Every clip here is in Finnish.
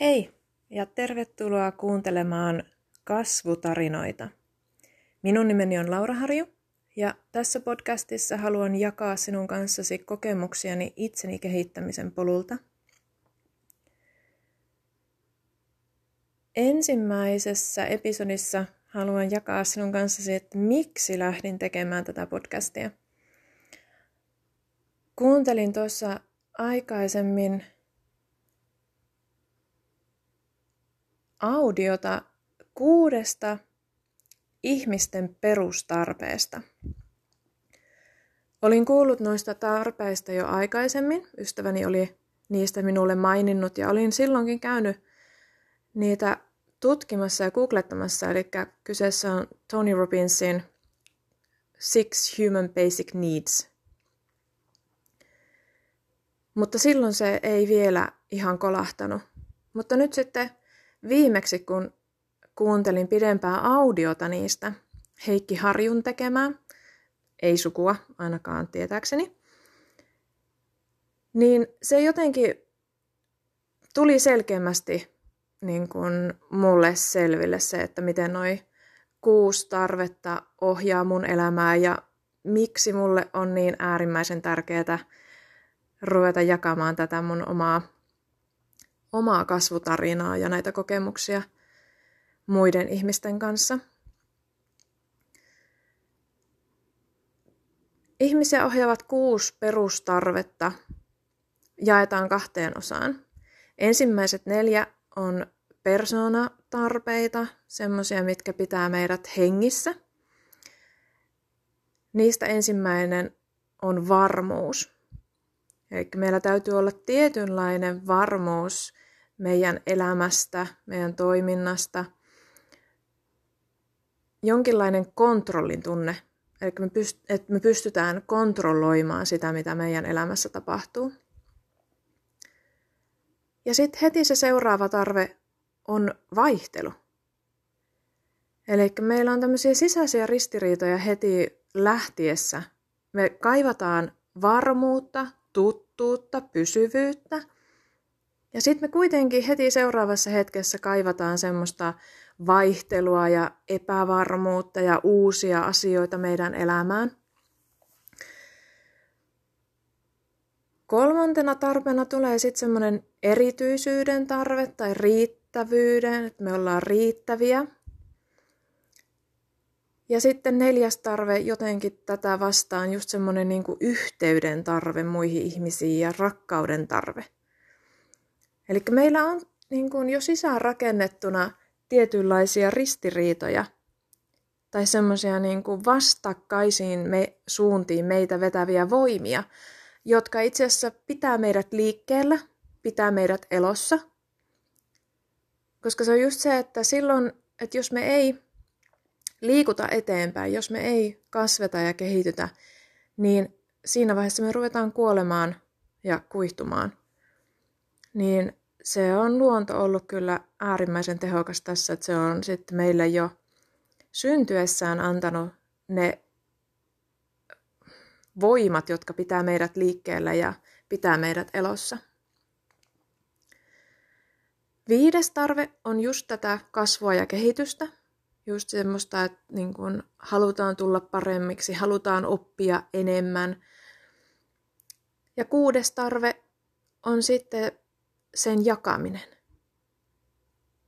Hei ja tervetuloa kuuntelemaan kasvutarinoita. Minun nimeni on Laura Harju ja tässä podcastissa haluan jakaa sinun kanssasi kokemuksiani itseni kehittämisen polulta. Ensimmäisessä episodissa haluan jakaa sinun kanssasi, että miksi lähdin tekemään tätä podcastia. Kuuntelin tuossa aikaisemmin audiota kuudesta ihmisten perustarpeesta. Olin kuullut noista tarpeista jo aikaisemmin. Ystäväni oli niistä minulle maininnut ja olin silloinkin käynyt niitä tutkimassa ja googlettamassa. Eli kyseessä on Tony Robbinsin Six Human Basic Needs. Mutta silloin se ei vielä ihan kolahtanut. Mutta nyt sitten Viimeksi kun kuuntelin pidempää audiota niistä Heikki Harjun tekemää, ei sukua ainakaan tietääkseni, niin se jotenkin tuli selkeämmästi niin kuin mulle selville se, että miten noi kuusi tarvetta ohjaa mun elämää ja miksi mulle on niin äärimmäisen tärkeää ruveta jakamaan tätä mun omaa omaa kasvutarinaa ja näitä kokemuksia muiden ihmisten kanssa. Ihmisiä ohjaavat kuusi perustarvetta jaetaan kahteen osaan. Ensimmäiset neljä on persoonatarpeita, semmoisia, mitkä pitää meidät hengissä. Niistä ensimmäinen on varmuus. Eli meillä täytyy olla tietynlainen varmuus meidän elämästä, meidän toiminnasta, jonkinlainen kontrollin tunne, eli me, pyst- että me pystytään kontrolloimaan sitä, mitä meidän elämässä tapahtuu. Ja sitten heti se seuraava tarve on vaihtelu. Eli meillä on tämmöisiä sisäisiä ristiriitoja heti lähtiessä. Me kaivataan varmuutta, tuttuutta, pysyvyyttä – ja sitten me kuitenkin heti seuraavassa hetkessä kaivataan semmoista vaihtelua ja epävarmuutta ja uusia asioita meidän elämään. Kolmantena tarpeena tulee sitten semmoinen erityisyyden tarve tai riittävyyden, että me ollaan riittäviä. Ja sitten neljäs tarve jotenkin tätä vastaan just semmoinen niin yhteyden tarve muihin ihmisiin ja rakkauden tarve – Eli meillä on niin kuin jo sisään rakennettuna tietynlaisia ristiriitoja tai semmoisia niin kuin vastakkaisiin me, suuntiin meitä vetäviä voimia, jotka itse asiassa pitää meidät liikkeellä, pitää meidät elossa. Koska se on just se, että silloin, että jos me ei liikuta eteenpäin, jos me ei kasveta ja kehitytä, niin siinä vaiheessa me ruvetaan kuolemaan ja kuihtumaan. Niin se on luonto ollut kyllä äärimmäisen tehokas tässä, että se on sitten meille jo syntyessään antanut ne voimat, jotka pitää meidät liikkeellä ja pitää meidät elossa. Viides tarve on just tätä kasvua ja kehitystä. Just semmoista, että niin kun halutaan tulla paremmiksi, halutaan oppia enemmän. Ja kuudes tarve on sitten sen jakaminen.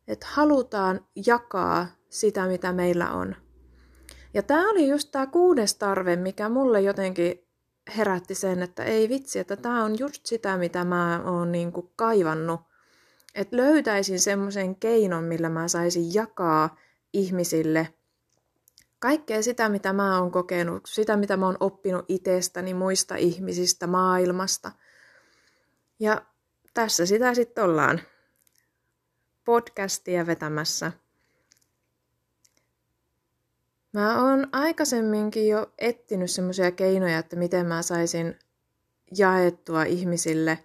Että halutaan jakaa sitä, mitä meillä on. Ja tämä oli just tämä kuudes tarve, mikä mulle jotenkin herätti sen, että ei vitsi, että tämä on just sitä, mitä mä oon niinku kaivannut. Että löytäisin semmoisen keinon, millä mä saisin jakaa ihmisille kaikkea sitä, mitä mä oon kokenut, sitä, mitä mä oon oppinut itsestäni, muista ihmisistä, maailmasta. Ja tässä sitä sitten ollaan podcastia vetämässä. Mä oon aikaisemminkin jo etsinyt semmoisia keinoja, että miten mä saisin jaettua ihmisille.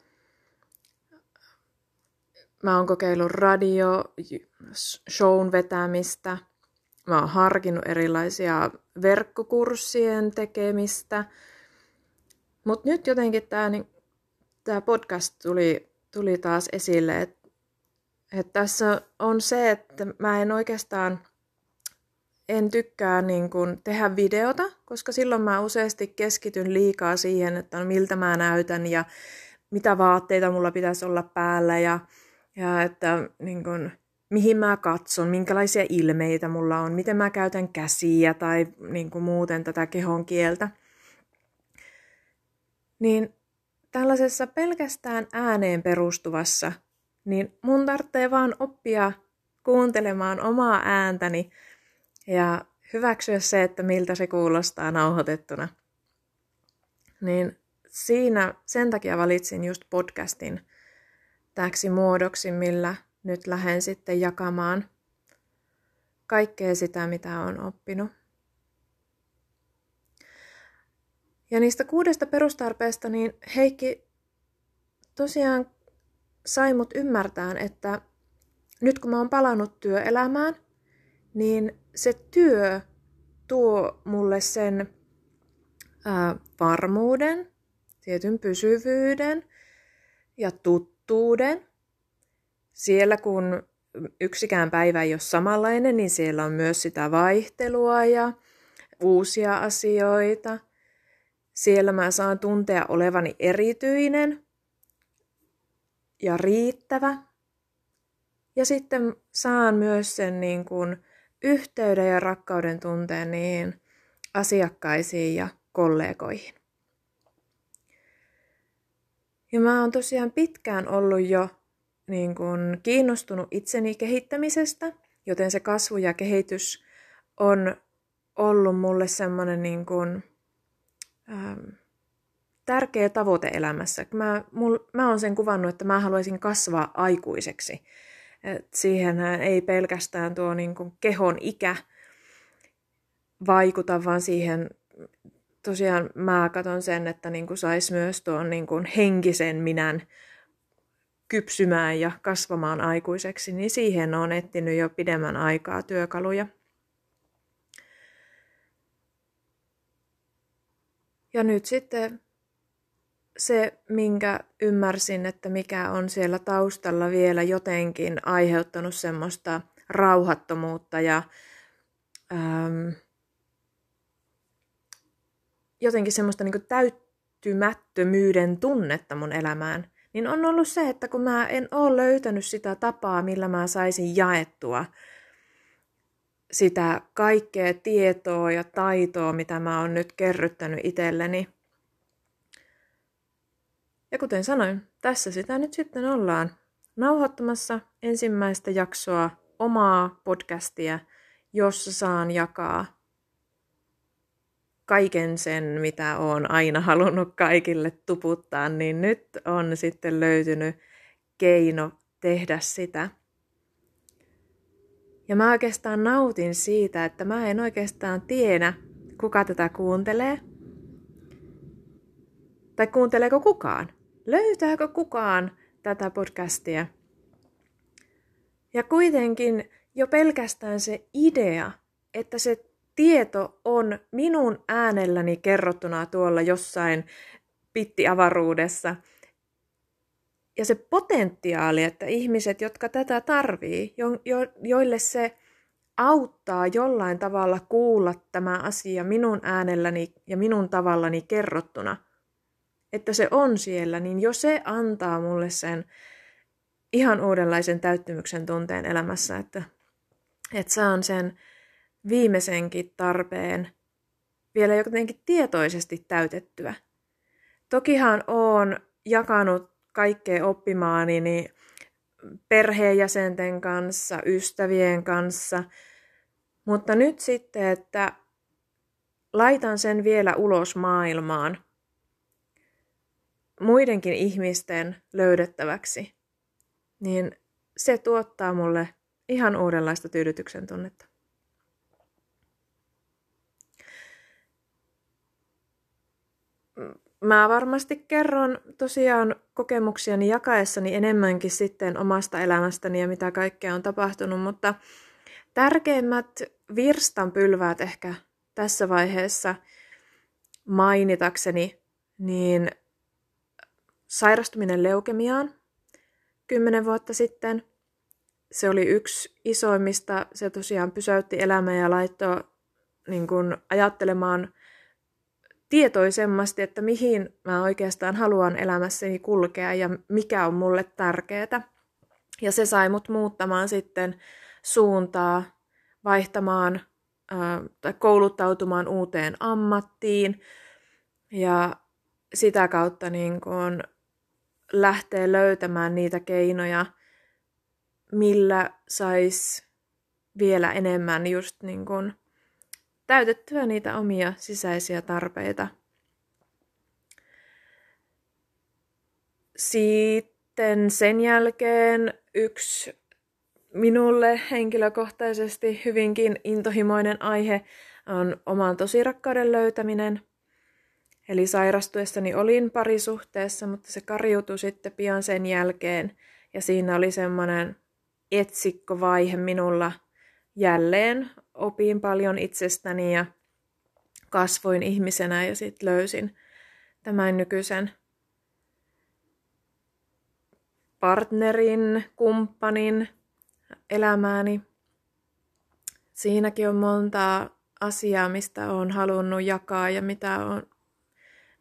Mä oon kokeillut radio, shown vetämistä. Mä oon harkinnut erilaisia verkkokurssien tekemistä. Mutta nyt jotenkin tämä niin, podcast tuli tuli taas esille, että Et tässä on se, että mä en oikeastaan en tykkää niin kun tehdä videota, koska silloin mä useasti keskityn liikaa siihen, että no miltä mä näytän ja mitä vaatteita mulla pitäisi olla päällä ja, ja että niin kun, mihin mä katson, minkälaisia ilmeitä mulla on, miten mä käytän käsiä tai niin kuin muuten tätä kehon kieltä. Niin tällaisessa pelkästään ääneen perustuvassa, niin mun tarvitsee vaan oppia kuuntelemaan omaa ääntäni ja hyväksyä se, että miltä se kuulostaa nauhoitettuna. Niin siinä sen takia valitsin just podcastin täksi muodoksi, millä nyt lähden sitten jakamaan kaikkea sitä, mitä on oppinut. Ja niistä kuudesta perustarpeesta, niin Heikki tosiaan sai mut ymmärtää, että nyt kun mä oon palannut työelämään, niin se työ tuo mulle sen ää, varmuuden, tietyn pysyvyyden ja tuttuuden. Siellä kun yksikään päivä ei ole samanlainen, niin siellä on myös sitä vaihtelua ja uusia asioita. Siellä mä saan tuntea olevani erityinen ja riittävä. Ja sitten saan myös sen niin kuin yhteyden ja rakkauden tunteen niihin asiakkaisiin ja kollegoihin. Ja mä oon tosiaan pitkään ollut jo niin kun, kiinnostunut itseni kehittämisestä, joten se kasvu ja kehitys on ollut mulle semmoinen niin kun, ähm, tärkeä tavoite elämässä. Mä, mul, mä oon sen kuvannut, että mä haluaisin kasvaa aikuiseksi. Et siihen ei pelkästään tuo niin kun, kehon ikä vaikuta, vaan siihen tosiaan mä katson sen, että niin kuin sais myös tuon niin kuin henkisen minän kypsymään ja kasvamaan aikuiseksi, niin siihen on etsinyt jo pidemmän aikaa työkaluja. Ja nyt sitten se, minkä ymmärsin, että mikä on siellä taustalla vielä jotenkin aiheuttanut semmoista rauhattomuutta ja ähm, jotenkin semmoista niin täyttymättömyyden tunnetta mun elämään, niin on ollut se, että kun mä en ole löytänyt sitä tapaa, millä mä saisin jaettua sitä kaikkea tietoa ja taitoa, mitä mä oon nyt kerryttänyt itselleni. Ja kuten sanoin, tässä sitä nyt sitten ollaan nauhoittamassa ensimmäistä jaksoa omaa podcastia, jossa saan jakaa kaiken sen, mitä olen aina halunnut kaikille tuputtaa, niin nyt on sitten löytynyt keino tehdä sitä. Ja mä oikeastaan nautin siitä, että mä en oikeastaan tiedä, kuka tätä kuuntelee. Tai kuunteleeko kukaan? Löytääkö kukaan tätä podcastia? Ja kuitenkin jo pelkästään se idea, että se tieto on minun äänelläni kerrottuna tuolla jossain pittiavaruudessa. Ja se potentiaali, että ihmiset, jotka tätä tarvii, jo, jo, joille se auttaa jollain tavalla kuulla tämä asia minun äänelläni ja minun tavallani kerrottuna, että se on siellä, niin jo se antaa mulle sen ihan uudenlaisen täyttymyksen tunteen elämässä, että, että saan sen viimeisenkin tarpeen vielä jotenkin tietoisesti täytettyä. Tokihan olen jakanut kaikkea oppimaani niin perheenjäsenten kanssa, ystävien kanssa, mutta nyt sitten, että laitan sen vielä ulos maailmaan muidenkin ihmisten löydettäväksi, niin se tuottaa mulle ihan uudenlaista tyydytyksen tunnetta. Mä varmasti kerron tosiaan kokemuksiani jakaessani enemmänkin sitten omasta elämästäni ja mitä kaikkea on tapahtunut, mutta tärkeimmät virstanpylväät ehkä tässä vaiheessa mainitakseni, niin sairastuminen leukemiaan kymmenen vuotta sitten, se oli yksi isoimmista. Se tosiaan pysäytti elämää ja laittoi niin kuin, ajattelemaan tietoisemmasti, että mihin mä oikeastaan haluan elämässäni kulkea ja mikä on mulle tärkeää. Ja se sai mut muuttamaan sitten suuntaa, vaihtamaan tai kouluttautumaan uuteen ammattiin ja sitä kautta niin kun lähtee löytämään niitä keinoja, millä sais vielä enemmän just niin kun täytettyä niitä omia sisäisiä tarpeita. Sitten sen jälkeen yksi minulle henkilökohtaisesti hyvinkin intohimoinen aihe on oman tosirakkauden löytäminen. Eli sairastuessani olin parisuhteessa, mutta se kariutui sitten pian sen jälkeen. Ja siinä oli semmoinen etsikkovaihe minulla jälleen. Opin paljon itsestäni ja kasvoin ihmisenä ja sitten löysin tämän nykyisen partnerin, kumppanin, elämääni. Siinäkin on monta asiaa, mistä olen halunnut jakaa ja mitä on,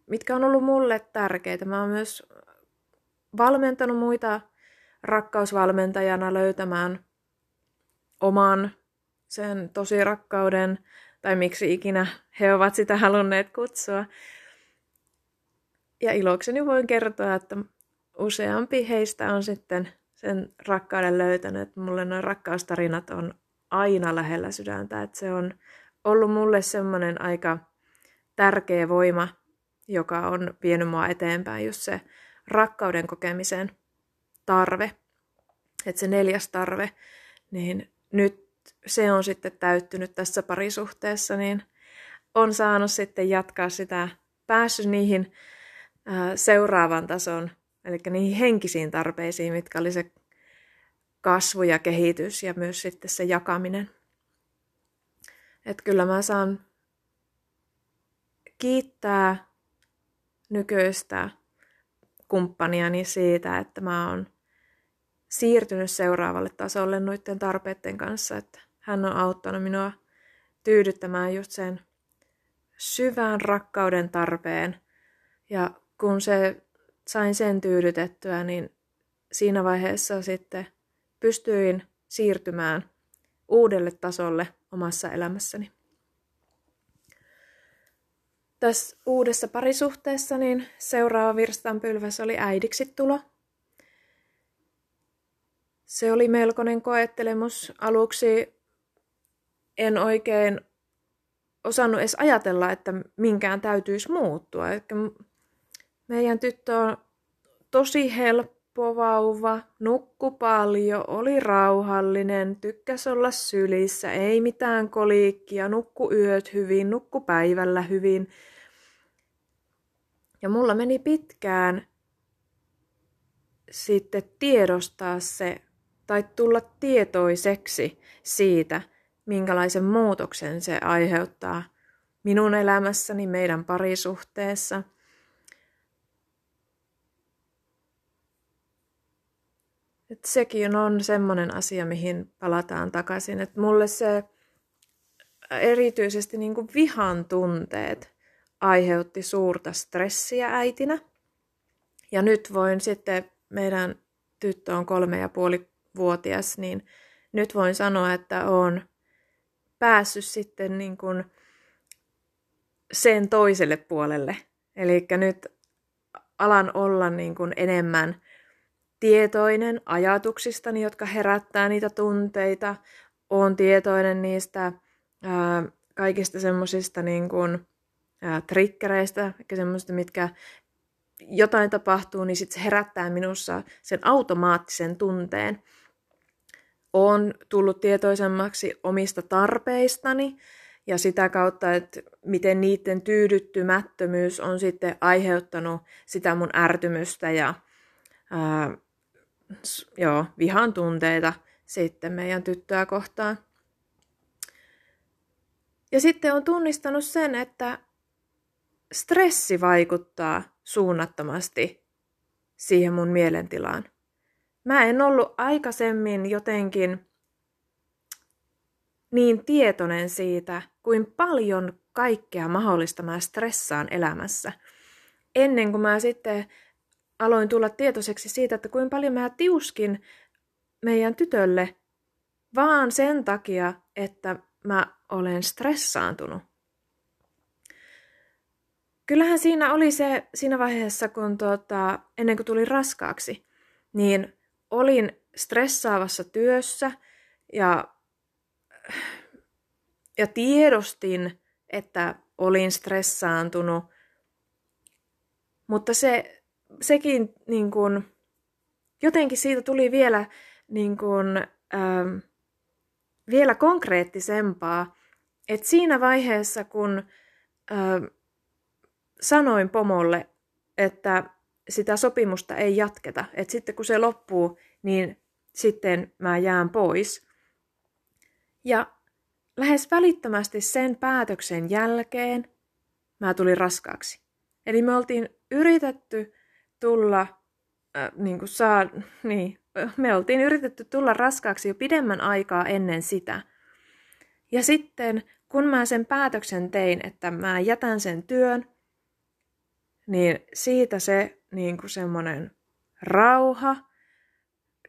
mitkä on ollut mulle tärkeitä. Mä oon myös valmentanut muita rakkausvalmentajana löytämään oman sen tosi rakkauden, tai miksi ikinä he ovat sitä halunneet kutsua. Ja ilokseni voin kertoa, että useampi heistä on sitten sen rakkauden löytänyt. Mulle noin rakkaustarinat on aina lähellä sydäntä. Että se on ollut mulle semmoinen aika tärkeä voima, joka on vienyt mua eteenpäin, just se rakkauden kokemisen tarve. Että se neljäs tarve, niin nyt se on sitten täyttynyt tässä parisuhteessa, niin on saanut sitten jatkaa sitä, päässyt niihin seuraavan tason Eli niihin henkisiin tarpeisiin, mitkä oli se kasvu ja kehitys ja myös sitten se jakaminen. Että kyllä mä saan kiittää nykyistä kumppaniani siitä, että mä oon siirtynyt seuraavalle tasolle noiden tarpeiden kanssa, että hän on auttanut minua tyydyttämään just sen syvän rakkauden tarpeen. Ja kun se sain sen tyydytettyä, niin siinä vaiheessa sitten pystyin siirtymään uudelle tasolle omassa elämässäni. Tässä uudessa parisuhteessa niin seuraava virstanpylväs oli äidiksi tulo. Se oli melkoinen koettelemus. Aluksi en oikein osannut edes ajatella, että minkään täytyisi muuttua. Eli meidän tyttö on tosi helppo vauva, nukku paljon, oli rauhallinen, tykkäs olla sylissä, ei mitään koliikkia, nukku yöt hyvin, nukku päivällä hyvin. Ja mulla meni pitkään sitten tiedostaa se tai tulla tietoiseksi siitä, minkälaisen muutoksen se aiheuttaa minun elämässäni, meidän parisuhteessa – Et sekin on semmoinen asia, mihin palataan takaisin. Et mulle se erityisesti niin kuin vihan tunteet aiheutti suurta stressiä äitinä. Ja nyt voin sitten, meidän tyttö on kolme ja puoli vuotias, niin nyt voin sanoa, että on päässyt sitten niin kuin sen toiselle puolelle. Eli nyt alan olla niin kuin enemmän tietoinen ajatuksistani, jotka herättää niitä tunteita. Olen tietoinen niistä ää, kaikista semmoisista niin kuin, ää, triggereistä, semmoisista, mitkä jotain tapahtuu, niin sitten se herättää minussa sen automaattisen tunteen. Olen tullut tietoisemmaksi omista tarpeistani ja sitä kautta, että miten niiden tyydyttymättömyys on sitten aiheuttanut sitä mun ärtymystä ja ää, joo, vihan tunteita sitten meidän tyttöä kohtaan. Ja sitten on tunnistanut sen, että stressi vaikuttaa suunnattomasti siihen mun mielentilaan. Mä en ollut aikaisemmin jotenkin niin tietoinen siitä, kuin paljon kaikkea mahdollista mä stressaan elämässä. Ennen kuin mä sitten aloin tulla tietoiseksi siitä, että kuinka paljon mä tiuskin meidän tytölle vaan sen takia, että mä olen stressaantunut. Kyllähän siinä oli se siinä vaiheessa, kun tuota, ennen kuin tuli raskaaksi, niin olin stressaavassa työssä ja, ja tiedostin, että olin stressaantunut. Mutta se, sekin niin kuin, jotenkin siitä tuli vielä, niin kuin, ähm, vielä konkreettisempaa, että siinä vaiheessa, kun ähm, sanoin pomolle, että sitä sopimusta ei jatketa, että sitten kun se loppuu, niin sitten mä jään pois. Ja lähes välittömästi sen päätöksen jälkeen mä tulin raskaaksi. Eli me oltiin yritetty tulla, äh, niin kuin saa, niin, me oltiin yritetty tulla raskaaksi jo pidemmän aikaa ennen sitä. Ja sitten kun mä sen päätöksen tein, että mä jätän sen työn, niin siitä se niin kuin semmoinen rauha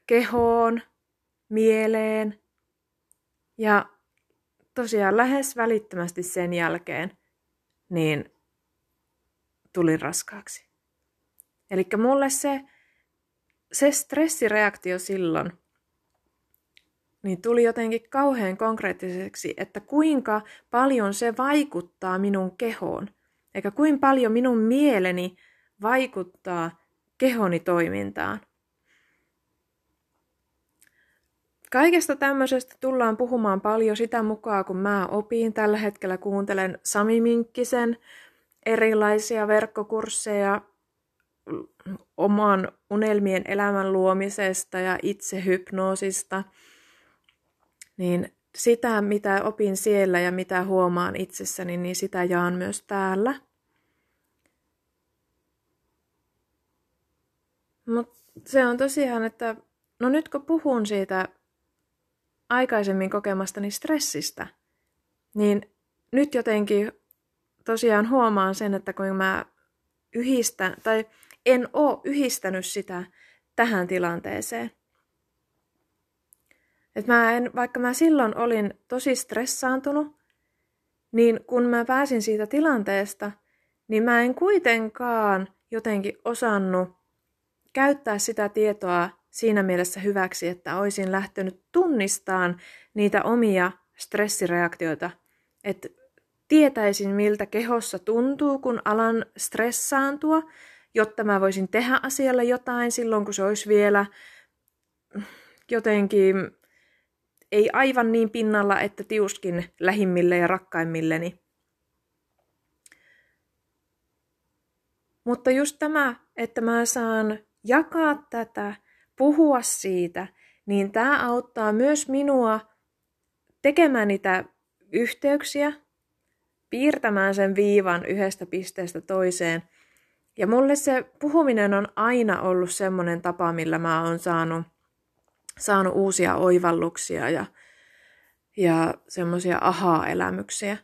kehoon, mieleen ja tosiaan lähes välittömästi sen jälkeen niin tulin raskaaksi. Eli mulle se, se stressireaktio silloin niin tuli jotenkin kauhean konkreettiseksi, että kuinka paljon se vaikuttaa minun kehoon, eikä kuinka paljon minun mieleni vaikuttaa kehoni toimintaan. Kaikesta tämmöisestä tullaan puhumaan paljon sitä mukaan, kun mä opin. Tällä hetkellä kuuntelen Sami Minkkisen erilaisia verkkokursseja oman unelmien elämän luomisesta ja itsehypnoosista. Niin sitä, mitä opin siellä ja mitä huomaan itsessäni, niin sitä jaan myös täällä. Mutta se on tosiaan, että no nyt kun puhun siitä aikaisemmin kokemastani stressistä, niin nyt jotenkin tosiaan huomaan sen, että kun mä yhdistän, tai en oo yhdistänyt sitä tähän tilanteeseen. Et mä en, vaikka mä silloin olin tosi stressaantunut, niin kun mä pääsin siitä tilanteesta, niin mä en kuitenkaan jotenkin osannut käyttää sitä tietoa siinä mielessä hyväksi, että olisin lähtenyt tunnistamaan niitä omia stressireaktioita, että tietäisin miltä kehossa tuntuu, kun alan stressaantua, jotta mä voisin tehdä asialle jotain silloin, kun se olisi vielä jotenkin ei aivan niin pinnalla, että tiuskin lähimmille ja rakkaimmilleni. Mutta just tämä, että mä saan jakaa tätä, puhua siitä, niin tämä auttaa myös minua tekemään niitä yhteyksiä, piirtämään sen viivan yhdestä pisteestä toiseen. Ja mulle se puhuminen on aina ollut semmoinen tapa, millä mä oon saanut, saanut uusia oivalluksia ja, ja semmoisia ahaa-elämyksiä.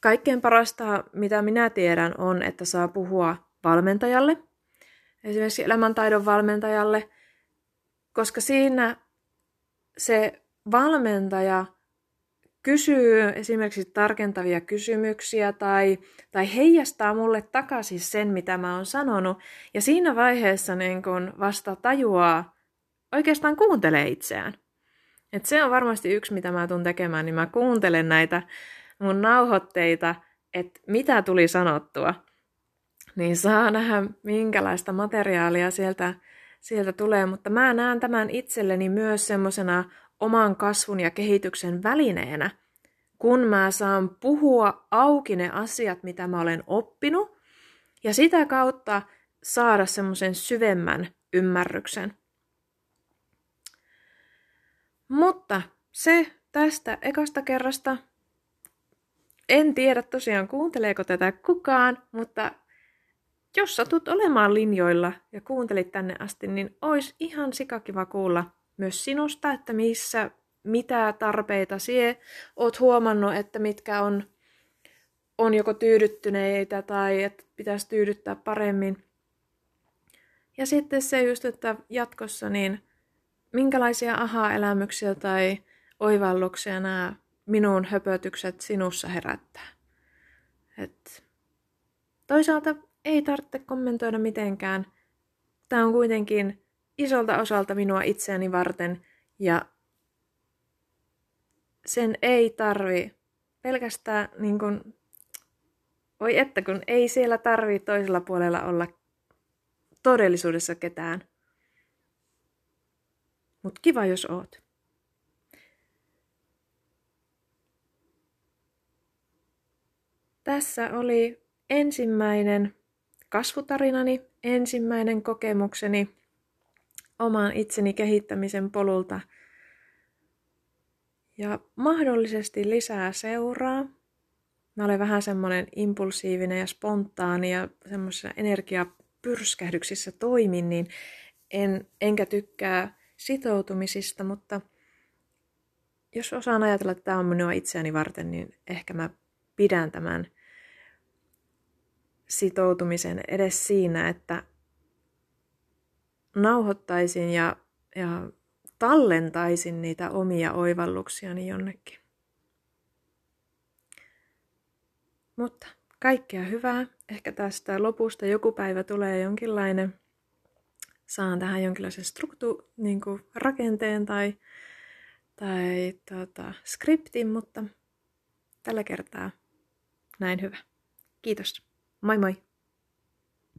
Kaikkein parasta, mitä minä tiedän, on, että saa puhua valmentajalle – esimerkiksi elämäntaidon valmentajalle, koska siinä se valmentaja kysyy esimerkiksi tarkentavia kysymyksiä tai, tai heijastaa mulle takaisin sen, mitä mä oon sanonut. Ja siinä vaiheessa niin kun vasta tajuaa, oikeastaan kuuntelee itseään. Et se on varmasti yksi, mitä mä tuun tekemään, niin mä kuuntelen näitä mun nauhoitteita, että mitä tuli sanottua niin saa nähdä, minkälaista materiaalia sieltä, sieltä tulee. Mutta mä näen tämän itselleni myös semmoisena oman kasvun ja kehityksen välineenä, kun mä saan puhua auki ne asiat, mitä mä olen oppinut, ja sitä kautta saada semmoisen syvemmän ymmärryksen. Mutta se tästä ekasta kerrasta. En tiedä tosiaan kuunteleeko tätä kukaan, mutta jos satut olemaan linjoilla ja kuuntelit tänne asti, niin olisi ihan sikakiva kuulla myös sinusta, että missä, mitä tarpeita sie oot huomannut, että mitkä on, on joko tyydyttyneitä tai että pitäisi tyydyttää paremmin. Ja sitten se just, että jatkossa niin minkälaisia aha-elämyksiä tai oivalluksia nämä minun höpötykset sinussa herättää. Et toisaalta ei tarvitse kommentoida mitenkään. Tämä on kuitenkin isolta osalta minua itseäni varten ja sen ei tarvi pelkästään niin kuin, voi että kun ei siellä tarvi toisella puolella olla todellisuudessa ketään. Mut kiva jos oot. Tässä oli ensimmäinen kasvutarinani, ensimmäinen kokemukseni oman itseni kehittämisen polulta. Ja mahdollisesti lisää seuraa. Mä olen vähän semmoinen impulsiivinen ja spontaani ja semmoisessa energiapyrskähdyksissä toimin, niin en, enkä tykkää sitoutumisista, mutta jos osaan ajatella, että tämä on minua itseäni varten, niin ehkä mä pidän tämän sitoutumisen edes siinä, että nauhoittaisin ja, ja tallentaisin niitä omia oivalluksiani jonnekin. Mutta kaikkea hyvää. Ehkä tästä lopusta joku päivä tulee jonkinlainen, saan tähän jonkinlaisen struktu, niin rakenteen tai, tai tota, skriptin, mutta tällä kertaa näin hyvä. Kiitos. Moi moi!